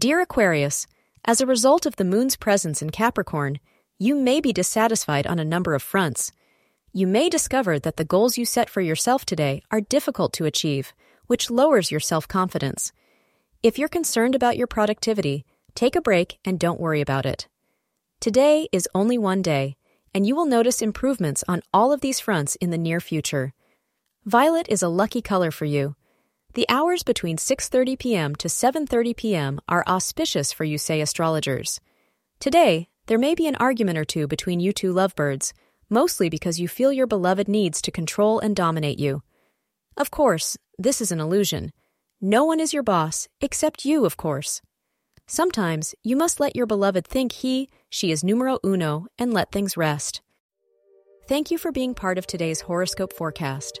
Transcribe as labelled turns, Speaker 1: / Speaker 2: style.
Speaker 1: Dear Aquarius, as a result of the moon's presence in Capricorn, you may be dissatisfied on a number of fronts. You may discover that the goals you set for yourself today are difficult to achieve, which lowers your self confidence. If you're concerned about your productivity, take a break and don't worry about it. Today is only one day, and you will notice improvements on all of these fronts in the near future. Violet is a lucky color for you. The hours between 6:30 p.m. to 7:30 p.m. are auspicious for you say astrologers. Today, there may be an argument or two between you two lovebirds, mostly because you feel your beloved needs to control and dominate you. Of course, this is an illusion. No one is your boss, except you, of course. Sometimes you must let your beloved think he, she is numero uno and let things rest. Thank you for being part of today's horoscope forecast.